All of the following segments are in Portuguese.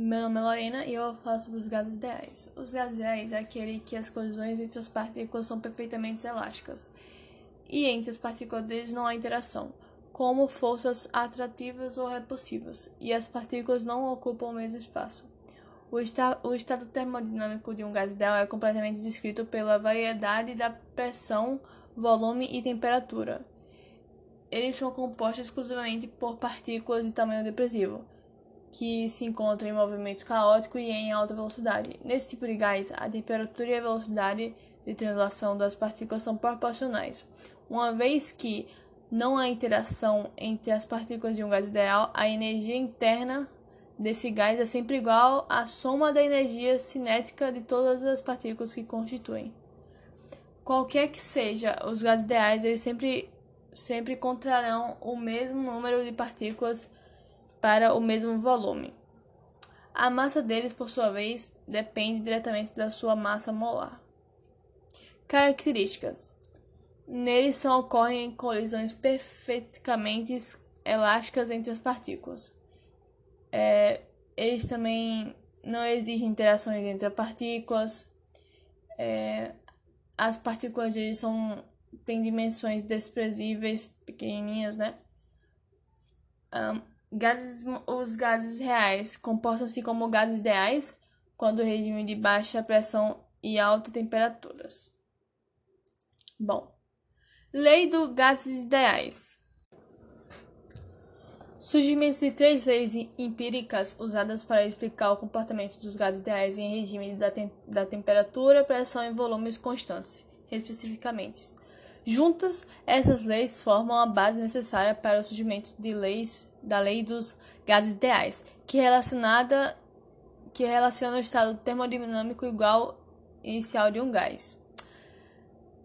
Meu nome é Lorena e eu sobre os gases ideais. Os gases ideais é aquele que as colisões entre as partículas são perfeitamente elásticas e entre as partículas deles não há interação, como forças atrativas ou repulsivas, e as partículas não ocupam o mesmo espaço. O, esta o estado termodinâmico de um gás ideal é completamente descrito pela variedade da pressão, volume e temperatura. Eles são compostos exclusivamente por partículas de tamanho depressivo que se encontram em movimento caótico e em alta velocidade. Nesse tipo de gás, a temperatura e a velocidade de translação das partículas são proporcionais. Uma vez que não há interação entre as partículas de um gás ideal, a energia interna desse gás é sempre igual à soma da energia cinética de todas as partículas que constituem. Qualquer que seja os gases ideais, eles sempre, sempre encontrarão o mesmo número de partículas para o mesmo volume. A massa deles, por sua vez, depende diretamente da sua massa molar. Características: Neles só ocorrem colisões perfeitamente elásticas entre as partículas. É, eles também não exigem interações entre as partículas. É, as partículas deles são têm dimensões desprezíveis, pequenininhas, né? Um, Gases, os gases reais comportam-se como gases ideais quando o regime de baixa pressão e alta temperaturas. Bom, lei dos gases ideais. Surgimento de três leis empíricas usadas para explicar o comportamento dos gases ideais em regime da, te da temperatura, pressão e volumes constantes, especificamente. Juntas, essas leis formam a base necessária para o surgimento de leis da lei dos gases ideais, que relacionada que relaciona o estado termodinâmico igual inicial de um gás,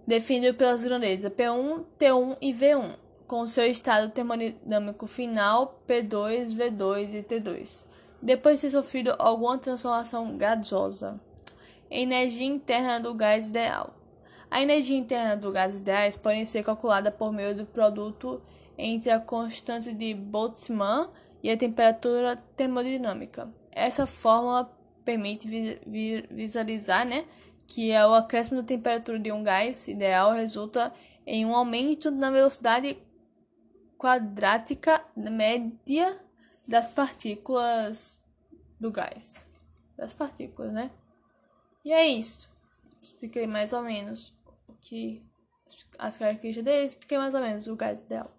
definido pelas grandezas P1, T1 e V1, com seu estado termodinâmico final P2, V2 e T2, depois de ter sofrido alguma transformação gasosa. Energia interna do gás ideal. A energia interna do gás ideal pode ser calculada por meio do produto entre a constante de Boltzmann e a temperatura termodinâmica. Essa fórmula permite visualizar né, que o acréscimo da temperatura de um gás ideal resulta em um aumento na velocidade quadrática média das partículas do gás. Das partículas, né? E é isso. Expliquei mais ou menos que as características dele, expliquei mais ou menos o gás ideal.